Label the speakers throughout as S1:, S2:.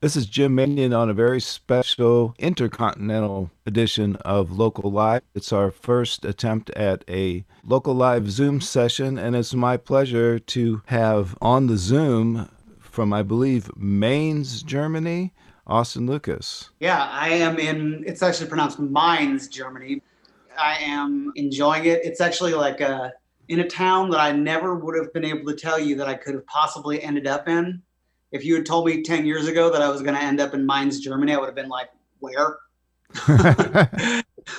S1: This is Jim Manion on a very special intercontinental edition of Local Live. It's our first attempt at a Local Live Zoom session, and it's my pleasure to have on the Zoom from, I believe, Mainz, Germany, Austin Lucas.
S2: Yeah, I am in, it's actually pronounced Mainz, Germany. I am enjoying it. It's actually like a, in a town that I never would have been able to tell you that I could have possibly ended up in if you had told me 10 years ago that I was going to end up in Mainz, Germany, I would have been like, where?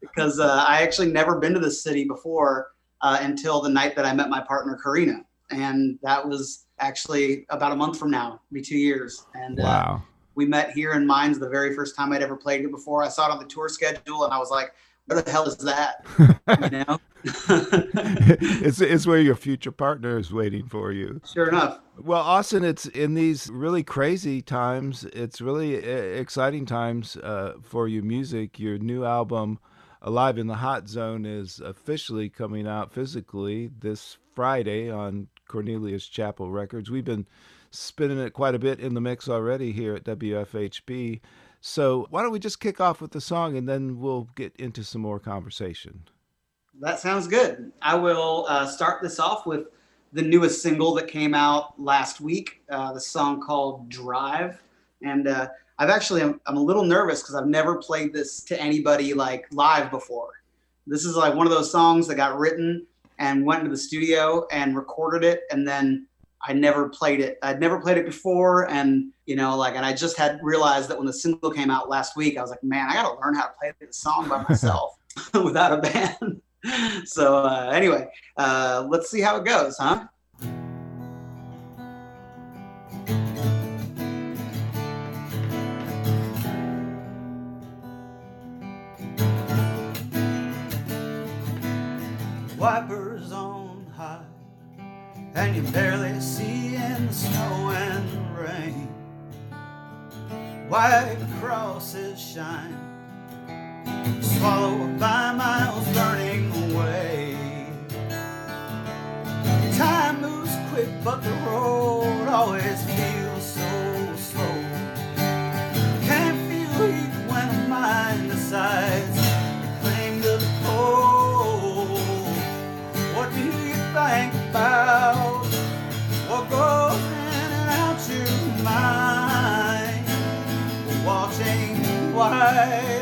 S2: because uh, I actually never been to this city before uh, until the night that I met my partner, Karina. And that was actually about a month from now, be two years. And uh, we met here in Mainz the very first time I'd ever played it before. I saw it on the tour schedule and I was like, what the hell is that? you know?
S1: it's it's where your future partner is waiting for you.
S2: Sure enough.
S1: Well, Austin, it's in these really crazy times. It's really uh, exciting times uh, for your music. Your new album, Alive in the Hot Zone, is officially coming out physically this Friday on Cornelius Chapel Records. We've been spinning it quite a bit in the mix already here at WFHB. So why don't we just kick off with the song and then we'll get into some more conversation.
S2: That sounds good. I will uh, start this off with the newest single that came out last week, uh, the song called Drive. And uh, I've actually, I'm, I'm a little nervous because I've never played this to anybody like live before. This is like one of those songs that got written and went into the studio and recorded it and then I never played it. I'd never played it before, and you know, like, and I just had realized that when the single came out last week, I was like, man, I got to learn how to play the song by myself without a band. so uh, anyway, uh, let's see how it goes, huh?
S3: White crosses shine, swallowed by miles burning away. Time moves quick, but the road always feels Watching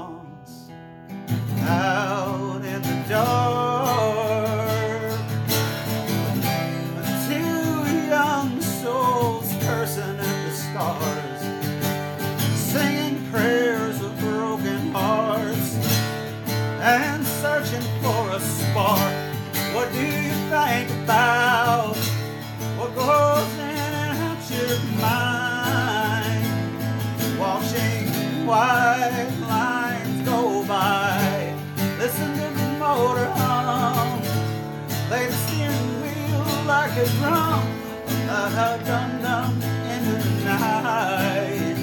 S3: Into the night.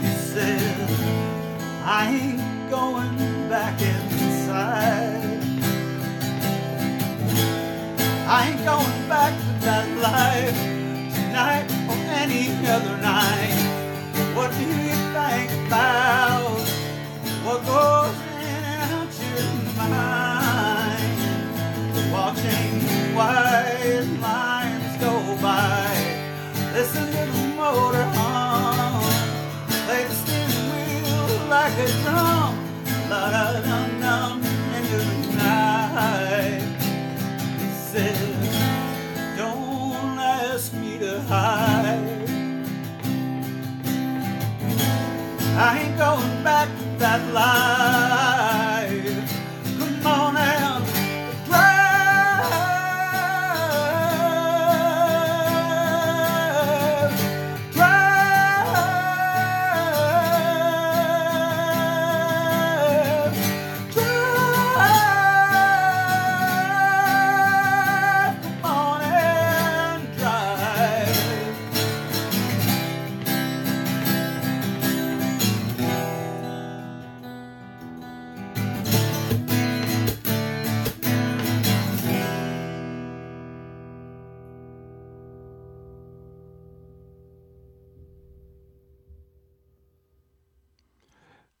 S3: He says, I ain't going back inside. I ain't going back to that life tonight or any other night. down back that line.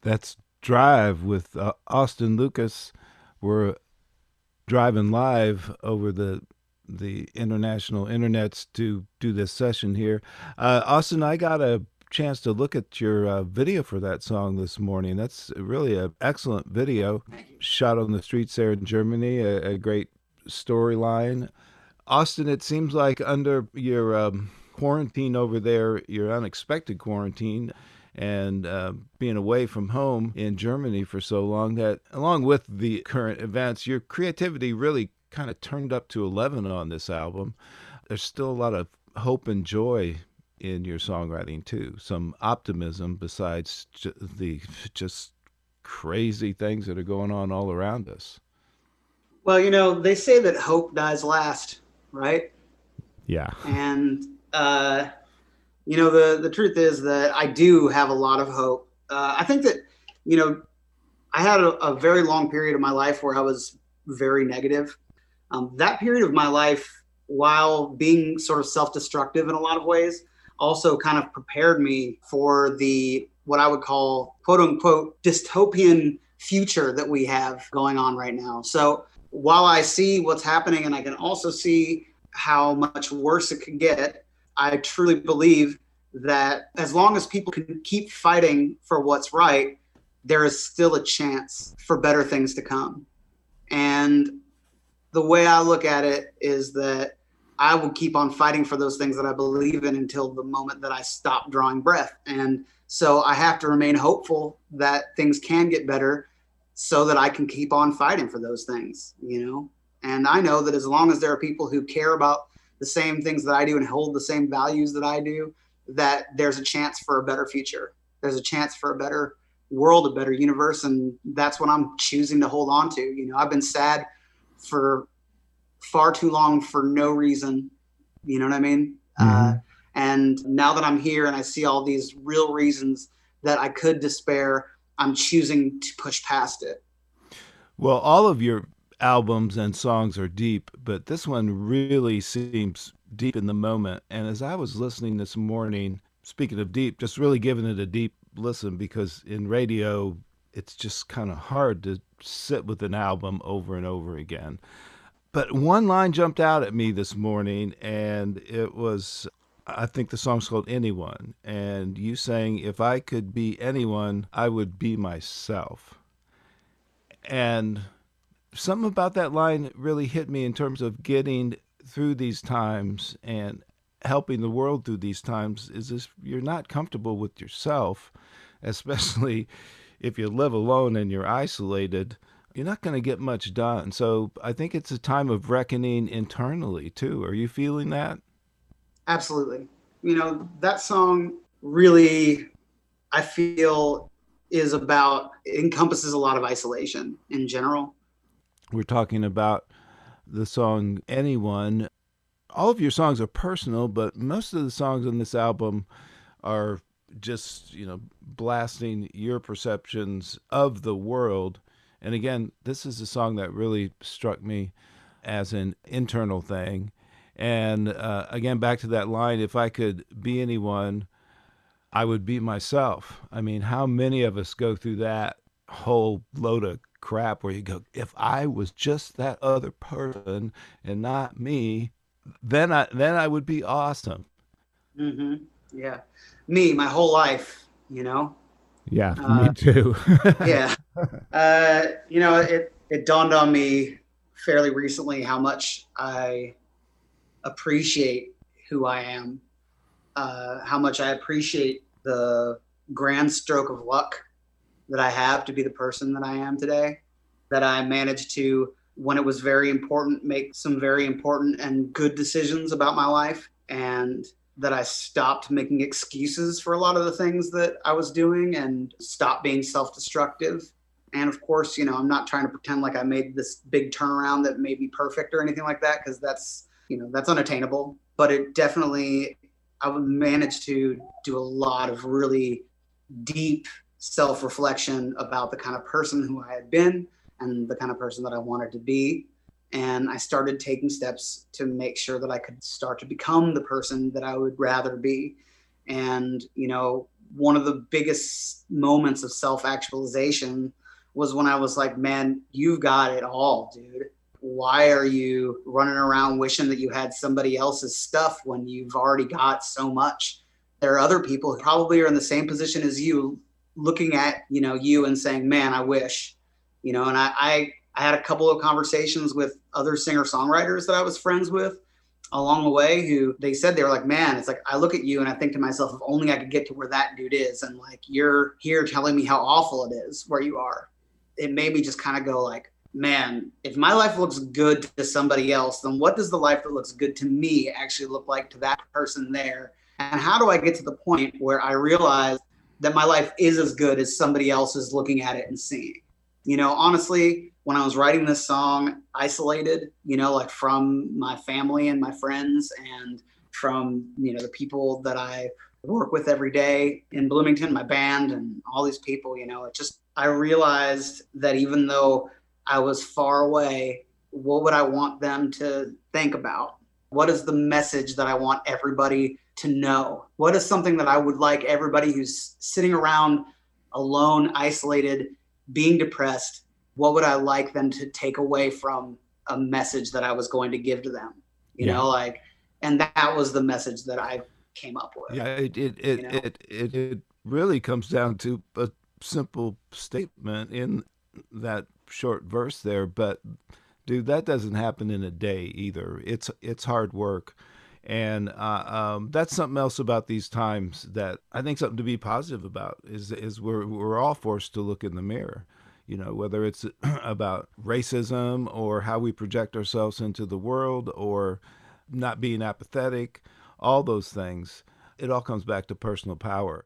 S1: That's Drive with uh, Austin Lucas. We're driving live over the the international internets to do this session here. Uh, Austin, I got a chance to look at your uh, video for that song this morning. That's really an excellent video, shot on the streets there in Germany. A, a great storyline. Austin, it seems like under your um, quarantine over there, your unexpected quarantine, and uh, being away from home in Germany for so long, that along with the current events, your creativity really kind of turned up to 11 on this album. There's still a lot of hope and joy in your songwriting too. Some optimism besides ju- the just crazy things that are going on all around us.
S2: Well, you know, they say that hope dies last, right?
S1: Yeah.
S2: And uh, you know, the the truth is that I do have a lot of hope. Uh, I think that you know, I had a, a, very long period of my life where I was very negative. Um, that period of my life, while being sort of self-destructive in a lot of ways, also kind of prepared me for the what I would call quote unquote dystopian future that we have going on right now. So while I see what's happening and I can also see how much worse it could get, I truly believe that as long as people can keep fighting for what's right, there is still a chance for better things to come. And the way I look at it is that I will keep on fighting for those things that I believe in until the moment that I stop drawing breath. And so I have to remain hopeful that things can get better so that I can keep on fighting for those things, you know? And I know that as long as there are people who care about the same things that I do and hold the same values that I do, that there's a chance for a better future. There's a chance for a better world, a better universe. And that's what I'm choosing to hold on to. You know, I've been sad for far too long for no reason. You know what I mean? Uh, mm-hmm. Uh, and now that I'm here and I see all these real reasons that I could despair, I'm choosing to push past it.
S1: Well, all of your albums and songs are deep, but this one really seems deep in the moment. And as I was listening this morning, speaking of deep, just really giving it a deep listen because in radio, it's just kind of hard to sit with an album over and over again. But one line jumped out at me this morning, and it was I think the song's called Anyone. And you saying, if I could be anyone, I would be myself. And something about that line really hit me in terms of getting through these times and helping the world through these times is this you're not comfortable with yourself, especially if you live alone and you're isolated you're not going to get much done. So I think it's a time of reckoning internally too. Are you feeling that?
S2: Absolutely. You know, that song really, I feel, is about, encompasses a lot of isolation in general.
S1: We're talking about the song Anyone. All of your songs are personal, but most of the songs on this album are just, you know, blasting your perceptions of the world and again, this is a song that really struck me as an internal thing. And uh, again, back to that line if I could be anyone, I would be myself. I mean, how many of us go through that whole load of crap where you go, if I was just that other person and not me, then I then I would be awesome.
S2: Mm-hmm. Yeah, me, my whole life, you know.
S1: Yeah, uh, me too.
S2: yeah, uh, you know, it it dawned on me fairly recently how much I appreciate who I am, uh, how much I appreciate the grand stroke of luck that I have to be the person that I am today. That I managed to, when it was very important, make some very important and good decisions about my life, and that I stopped making excuses for a lot of the things that I was doing and stopped being self destructive and of course, you know, I'm not trying to pretend like I made this big turnaround that made me perfect or anything like that, because that's, you know, that's unattainable. But it definitely, I managed to do a lot of really deep self reflection about the kind of person who I had been and the kind of person that I wanted to be. And I started taking steps to make sure that I could start to become the person that I would rather be. And, you know, one of the biggest moments of self actualization was when I was like, man, you've got it all, dude. Why are you running around wishing that you had somebody else's stuff when you've already got so much? There are other people who probably are in the same position as you, looking at you know you and saying, "Man, I wish," you know. And I, I, I had a couple of conversations with other singer songwriters that I was friends with along the way who they said they were like, man, it's like I look at you and I think to myself, if only I could get to where that dude is, and like you're here telling me how awful it is where you are. It made me just kind of go like, man, if my life looks good to somebody else, then what does the life that looks good to me actually look like to that person there? And how do I get to the point where I realize that my life is as good as somebody else is looking at it and seeing? You know, honestly, when I was writing this song, isolated, you know, like from my family and my friends and from, you know, the people that I work with every day in Bloomington, my band and all these people, you know, it just, I realized that even though I was far away, what would I want them to think about? What is the message that I want everybody to know? What is something that I would like everybody who's sitting around alone, isolated, being depressed, what would I like them to take away from a message that I was going to give to them? You yeah. know, like, and that was the message that I came up with.
S3: Yeah, it it it, you know? it, it, it really comes down to a simple statement in that short verse there, but dude, that doesn't happen in a day either. It's it's hard work. And uh, um, that's something else about these times that I think something to be positive about is is we're we're all forced to look in the mirror you know, whether it's about racism or how we project ourselves into the world or not being apathetic, all those things, it all comes back to personal power.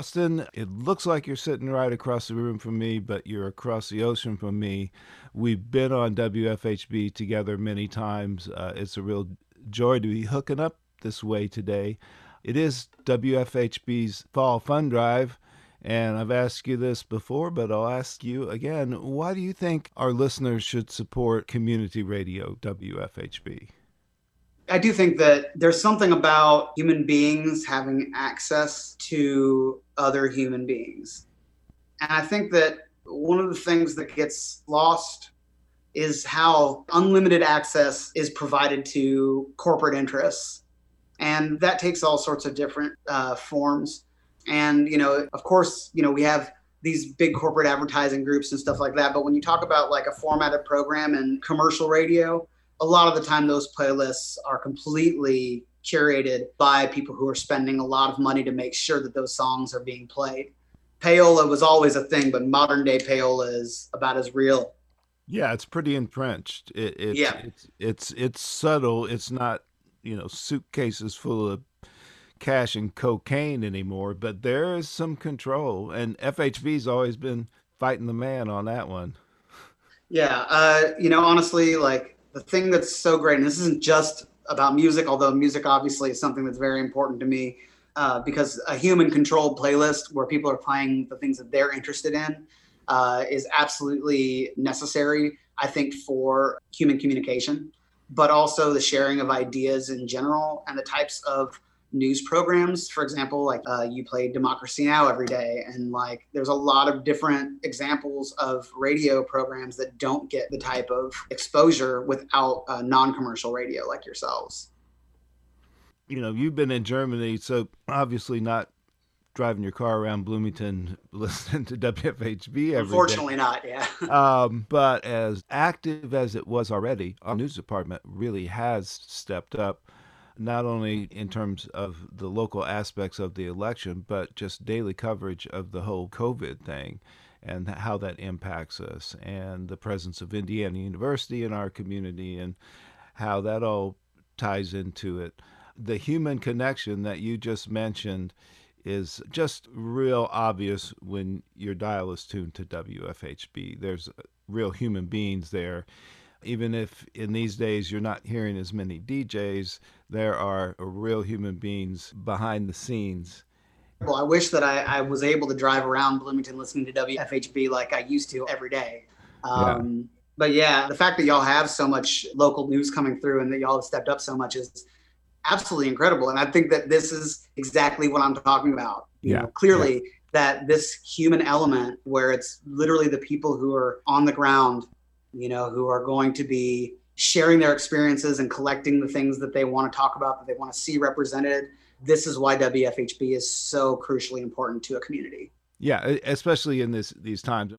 S1: Austin, it looks like you're sitting right across the room from me, but you're across the ocean from me. We've been on WFHB together many times. Uh, it's a real joy to be hooking up this way today. It is WFHB's Fall Fund Drive. And I've asked you this before, but I'll ask you again. Why do you think our listeners should support community radio, WFHB?
S2: I do think that there's something about human beings having access to other human beings. And I think that one of the things that gets lost is how unlimited access is provided to corporate interests. And that takes all sorts of different uh, forms. And, you know, of course, you know, we have these big corporate advertising groups and stuff like that. But when you talk about like a formatted program and commercial radio, a lot of the time those playlists are completely curated by people who are spending a lot of money to make sure that those songs are being played. Payola was always a thing, but modern day payola is about as real.
S1: Yeah, it's pretty entrenched. It, it's,
S2: yeah,
S1: it's it's it's subtle. It's not you know suitcases full of cash and cocaine anymore, but there is some control, and FHB's always been fighting the man on that one.
S2: Yeah, uh, you know, honestly, like the thing that's so great, and this isn't just about music, although music obviously is something that's very important to me, uh, because a human controlled playlist where people are playing the things that they're interested in uh, is absolutely necessary, I think, for human communication, but also the sharing of ideas in general and the types of news programs. For example like uh, you play democracy now! every day and like there's a lot of different examples of radio programs that don't get the type of exposure without uh, non-commercial radio like yourselves.
S1: You know you've been in germany so obviously not driving your car around bloomington listening to wfhb every
S2: unfortunately
S1: day.
S2: not yeah.
S1: Um, but as active as it was already our news department really has stepped up not only in terms of the local aspects of the election, but just daily coverage of the whole COVID thing and how that impacts us, and the presence of Indiana University in our community, and how that all ties into it. The human connection that you just mentioned is just real obvious when your dial is tuned to WFHB. There's real human beings there even if in these days you're not hearing as many DJs, there are real human beings behind the scenes.
S2: Well, I wish that I, I was able to drive around Bloomington listening to WFHB like I used to every day. Um, yeah. But yeah, the fact that y'all have so much local news coming through and that y'all have stepped up so much is absolutely incredible. And I think that this is exactly what I'm talking about. You yeah. know, clearly yeah. that this human element where it's literally the people who are on the ground you know, who are going to be sharing their experiences and collecting the things that they want to talk about, that they want to see represented. This is why WFHB is so crucially important to a community.
S1: Yeah, especially in this these times.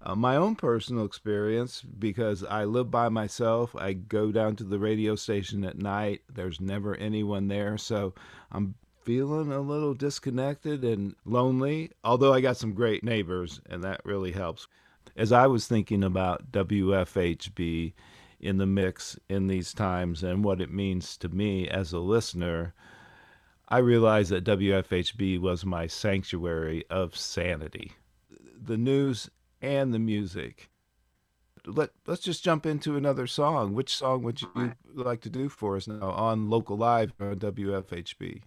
S1: Uh, my own personal experience, because I live by myself, I go down to the radio station at night. There's never anyone there, so I'm feeling a little disconnected and lonely. Although I got some great neighbors, and that really helps as I was thinking about WFHB in the mix in these times and what it means to me as a listener, I realized that WFHB was my sanctuary of sanity. The news and the music. Let, let's just jump into another song. Which song would you like to do for us now on Local Live on WFHB?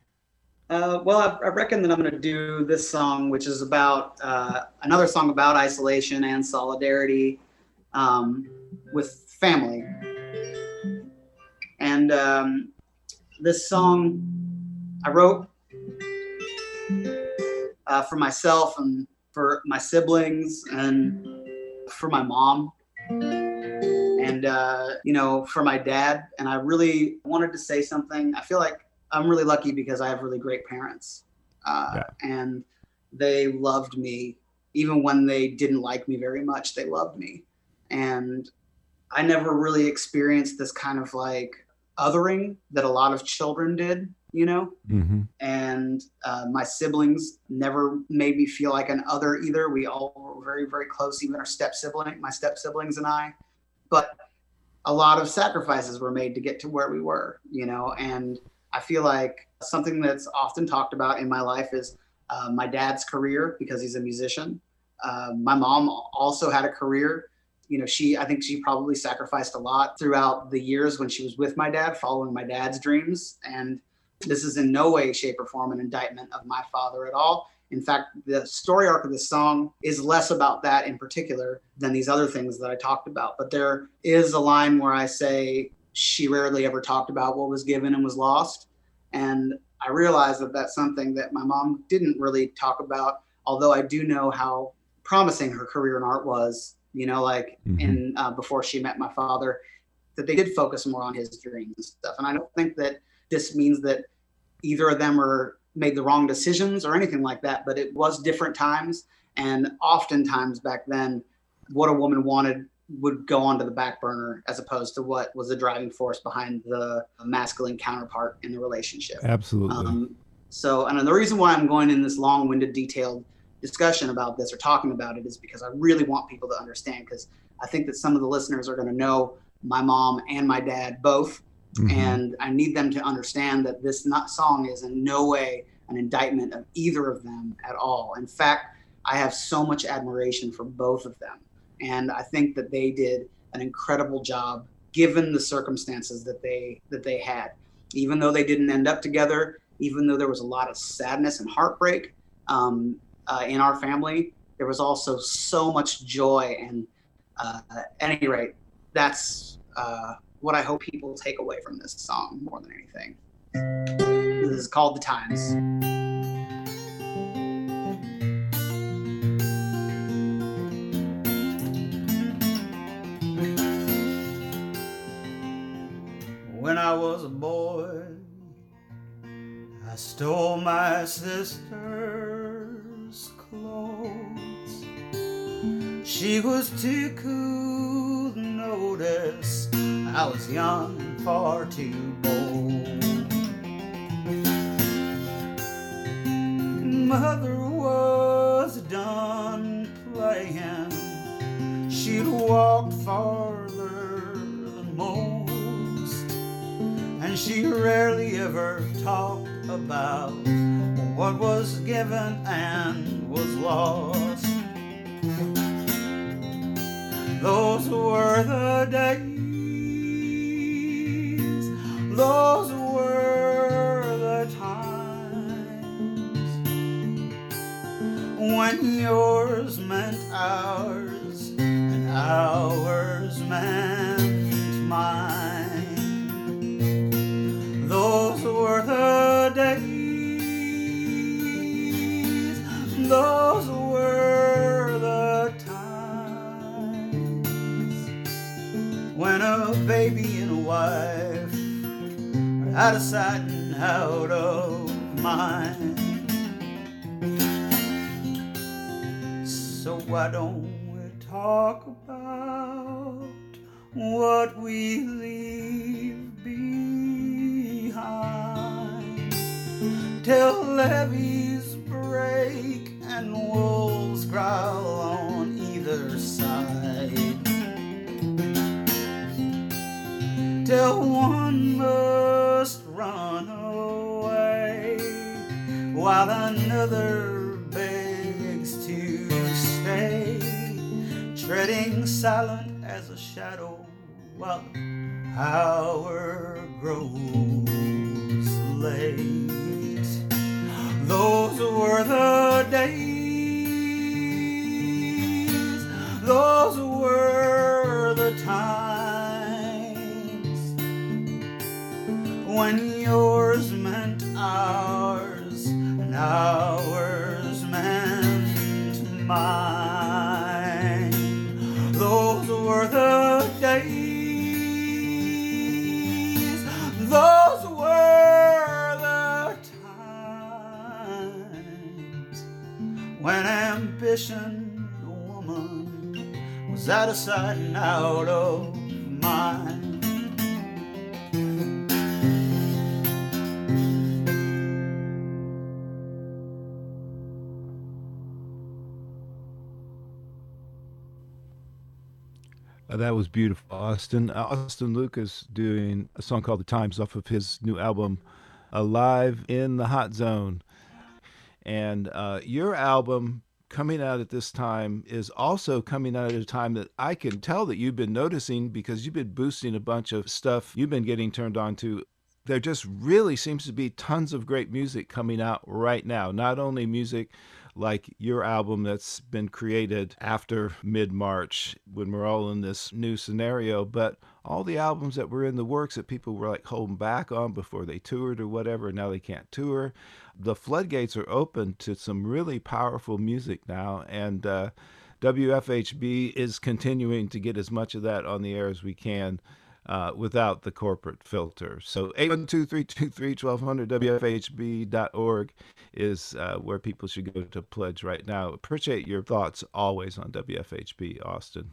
S2: Uh, well, I, I, reckon that I'm going to do this song, which is about uh, another song about isolation and solidarity um, with family. And um, this song I wrote uh, for myself and for my siblings and for my mom and uh, you know for my dad and i really wanted to say something i feel like I'm really lucky because I have really great parents, uh, yeah. and they loved me even when they didn't like me very much. They loved me, and I never really experienced this kind of like othering that a lot of children did, you know. Mm-hmm. And uh, my siblings never made me feel like an other either. We all were very, very close, even our step sibling, my step siblings and I. But a lot of sacrifices were made to get to where we were, you know, and I feel like something that's often talked about in my life is uh, my dad's career because he's a musician. Uh, my mom also had a career. You know, she I think she probably sacrificed a lot throughout the years when she was with my dad, following my dad's dreams. And this is in no way, shape, or form an indictment of my father at all. In fact, the story arc of the song is less about that in particular than these other things that I talked about. But there is a line where I say she rarely ever talked about what was given and was lost. And I realized that that's something that my mom didn't really talk about, although I do know how promising her career in art was, you know, like mm-hmm. in uh, before she met my father, that they did focus more on his dreams and stuff. And I don't think that this means that either of them are made the wrong decisions or anything like that, but it was different times. And oftentimes back then, what a woman wanted would go onto the back burner as opposed to what was the driving force behind the masculine counterpart in the relationship.
S1: Absolutely. Um,
S2: so, and the reason why I'm going in this long winded, detailed discussion about this or talking about it is because I really want people to understand because I think that some of the listeners are going to know my mom and my dad both Mm-hmm. And I need them to understand that this not song is in no way an indictment of either of them at all. In fact, I have so much admiration for both of them. And I think that they did an incredible job given the circumstances that they that they had. Even though they didn't end up together, even though there was a lot of sadness and heartbreak um, uh, in our family, there was also so much joy. And uh, at any rate, that's uh, what I hope people take away from this song more than anything. This is called The Times.
S3: When I was a boy, I stole my sister's clothes. She was too cool to notice I was young and far too bold. Mother was done playing. She'd walked farther than most, and she rarely ever talked about what was given and was lost. Those were the days those were the times when yours meant ours and ours meant out of sight and out of mind. So why don't we talk about what we leave behind? Till levees while the hour
S1: that was beautiful, Austin. Uh, Austin Lucas doing a song called "The Times" off of his new album, "Alive in the Hot Zone." And uh, your album coming out at this time is also coming out at a time that I can tell that you've been noticing because you've been boosting a bunch of stuff you've been getting turned on to. There just really seems to be tons of great music coming out right now. Not only music like your album that's been created after mid March when we're all in this new scenario, but all the albums that were in the works that people were like holding back on before they toured or whatever, now they can't tour. The floodgates are open to some really powerful music now, and uh, WFHB is continuing to get as much of that on the air as we can uh, without the corporate filter. So 812-323-1200 WFHB.org is uh, where people should go to pledge right now. Appreciate your thoughts always on WFHB, Austin.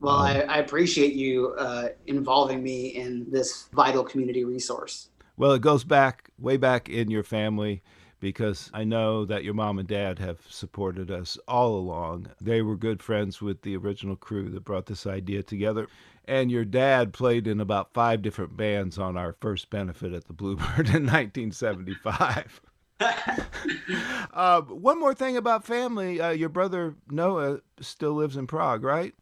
S2: Well, um, I, I, appreciate you uh, involving me in this vital community resource.
S1: Well, it goes back way back in your family because I know that your mom and dad have supported us all along. They were good friends with the original crew that brought this idea together and your dad played in about five different bands on our first benefit at the Bluebird in 1975. uh, one more thing about family uh, your brother Noah still lives in Prague, right?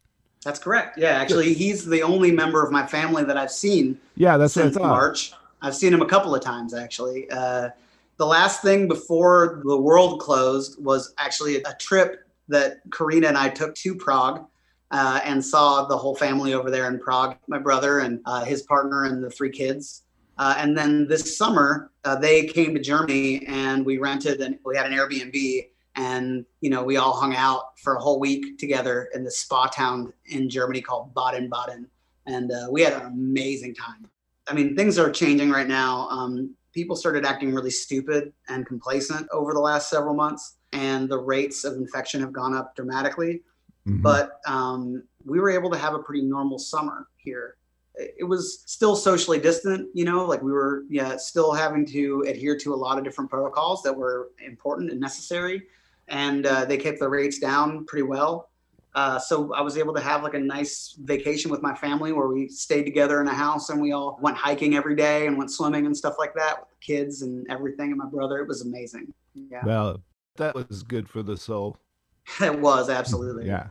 S2: That's correct. Yeah, actually, he's the only member of my family that I've seen.
S1: Yeah, that's
S2: since March. I've seen him a couple of times actually. Uh, the last thing before the world closed was actually a trip that Karina and I took to Prague uh, and saw the whole family over there in Prague, my brother and uh, his partner and the three kids. Uh, and then this summer, uh, they came to Germany and we rented and we had an Airbnb and you know we all hung out for a whole week together in the spa town in Germany called Baden-Baden, and uh, we had an amazing time. I mean, things are changing right now. Um, people started acting really stupid and complacent over the last several months, and the rates of infection have gone up dramatically. Mm-hmm. But um, we were able to have a pretty normal summer here. It was still socially distant, you know, like we were, yeah, still having to adhere to a lot of different protocols that were important and necessary. And uh, they kept the rates down pretty well. Uh, so I was able to have like a nice vacation with my family where we stayed together in a house and we all went hiking every day and went swimming and stuff like that with the kids and everything and my brother. It was amazing.
S1: Yeah. Well, that was good for the soul.
S2: it was absolutely.
S1: Yeah.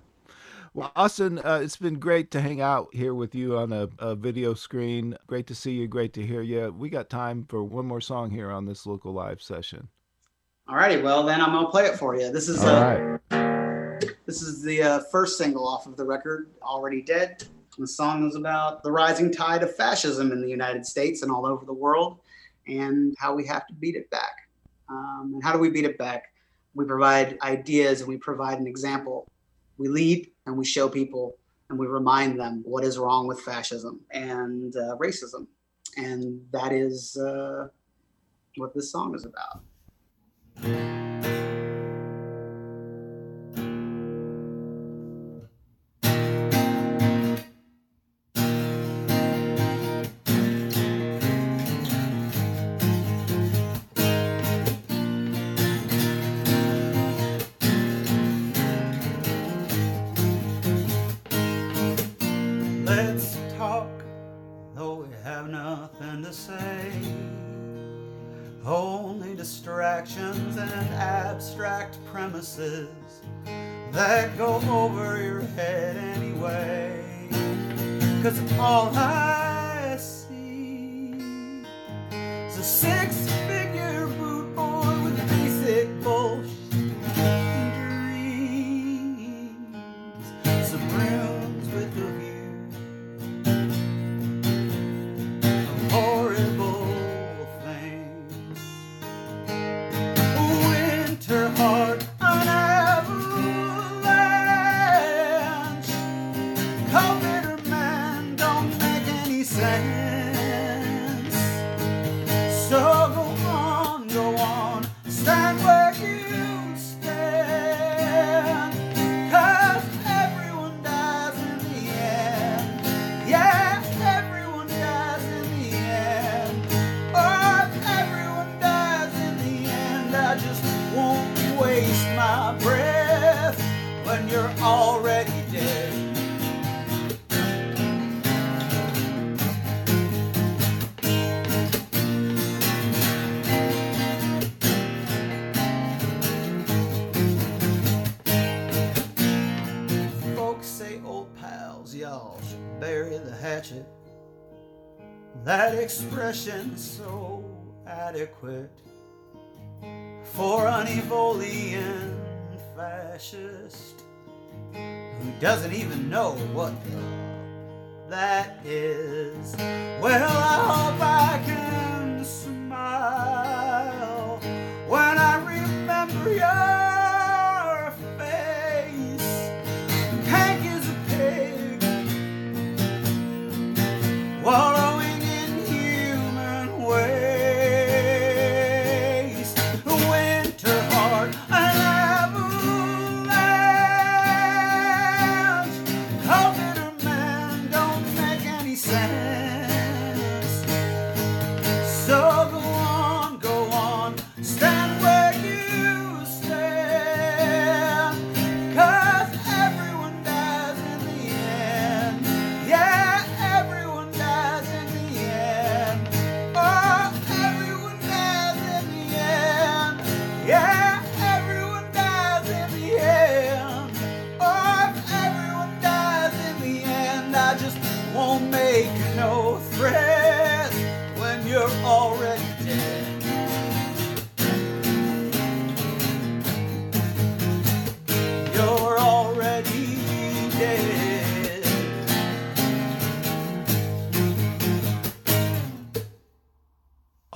S1: Well, Austin, uh, it's been great to hang out here with you on a, a, video screen. Great to see you. Great to hear you. We got time for one more song here on this local live session.
S2: All righty. Well, then I'm gonna play it for you. This is uh, right. This is the uh, first single off of the record, "Already Dead." The song is about the rising tide of fascism in the United States and all over the world, and how we have to beat it back. Um, and how do we beat it back? We provide ideas and we provide an example we lead and we show people and we remind them what is wrong with fascism and uh, racism. And that is uh, what this song is about.
S3: That go over your head anyway. Cause all I hatchet. That expression so adequate for an Evolian fascist who doesn't even know what that is. Well, I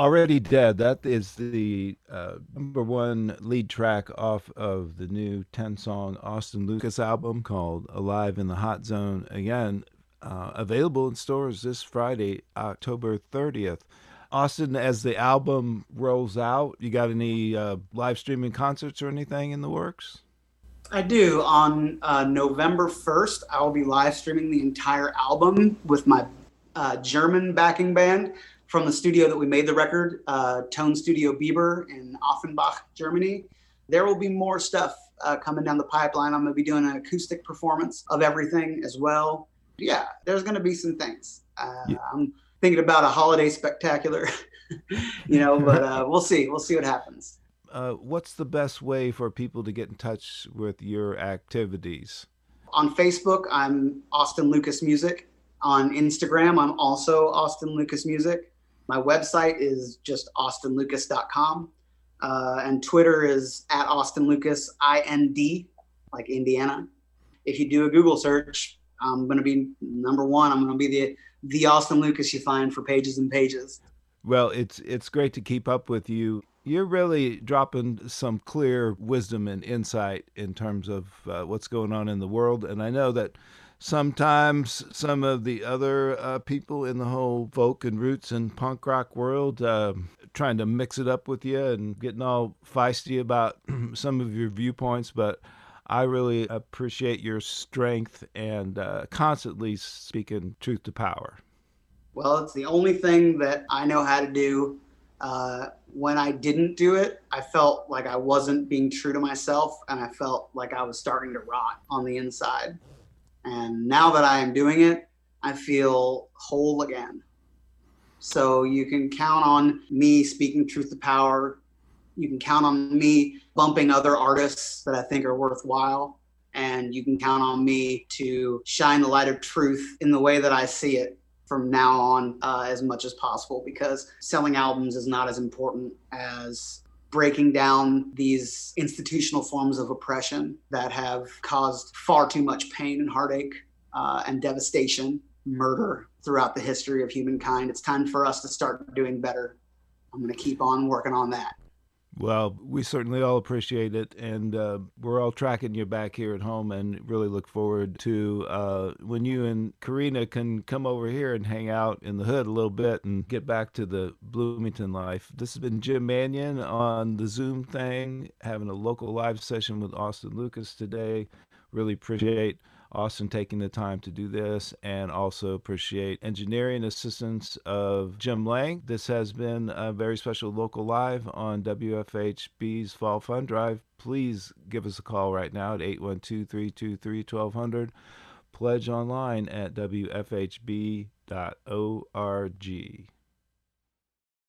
S3: Already Dead,
S1: that is the uh, number one lead track off of the new 10 song Austin Lucas album called Alive in the Hot Zone. Again, uh, available in stores this Friday, October 30th. Austin, as the album rolls out, you got any uh, live streaming concerts or anything in the works?
S2: I do. On uh, November 1st, I will be live streaming the entire album with my uh, German backing band from the studio that we made the record, uh, Tone Studio Bieber in Offenbach, Germany. There will be more stuff uh, coming down the pipeline. I'm going to be doing an acoustic performance of everything as well. Yeah, there's going to be some things. Uh,
S1: Yeah.
S2: I'm thinking about a holiday spectacular, you know, but uh, we'll see. We'll see what happens.
S1: Uh, what's the best way for people to get in touch with your activities?
S2: On Facebook, I'm Austin Lucas Music. On Instagram, I'm also Austin Lucas Music. My website is just austinlucas.com. Uh, and Twitter is at Austin Lucas, IND, like Indiana. If you do a Google search, I'm going to be number one. I'm going to be the, the Austin Lucas you find for pages and pages.
S1: Well, it's it's great to keep up with you. You're really dropping some clear wisdom and insight in terms of uh, what's going on in the world, and I know that sometimes some of the other uh, people in the whole folk and roots and punk rock world uh, trying to mix it up with you and getting all feisty about some of your viewpoints, but I really appreciate your strength and uh, constantly speaking truth to power.
S2: Well, it's the only thing that I know how to do. Uh, when I didn't do it, I felt like I wasn't being true to myself and I felt like I was starting to rot on the inside. And now that I am doing it, I feel whole again. So you can count on me speaking truth to power. You can count on me bumping other artists that I think are worthwhile. And you can count on me to shine the light of truth in the way that I see it from now on uh, as much as possible because selling albums is not as important as breaking down these institutional forms of oppression that have caused far too much pain and heartache uh, and devastation, murder throughout the history of humankind. It's time for us to start doing better. I'm going to keep on working on that.
S1: Well, we certainly all appreciate it, and uh, we're all tracking you back here at home, and really look forward to uh, when you and Karina can come over here and hang out in the hood a little bit and get back to the Bloomington life. This has been Jim Manion on the Zoom thing, having a local live session with Austin Lucas today. Really appreciate Austin taking the time to do this and also appreciate engineering assistance of Jim Lang. This has been a very special local live on WFHB's Fall Fund Drive. Please give us a call right now at 812 323 1200. Pledge online at WFHB.org.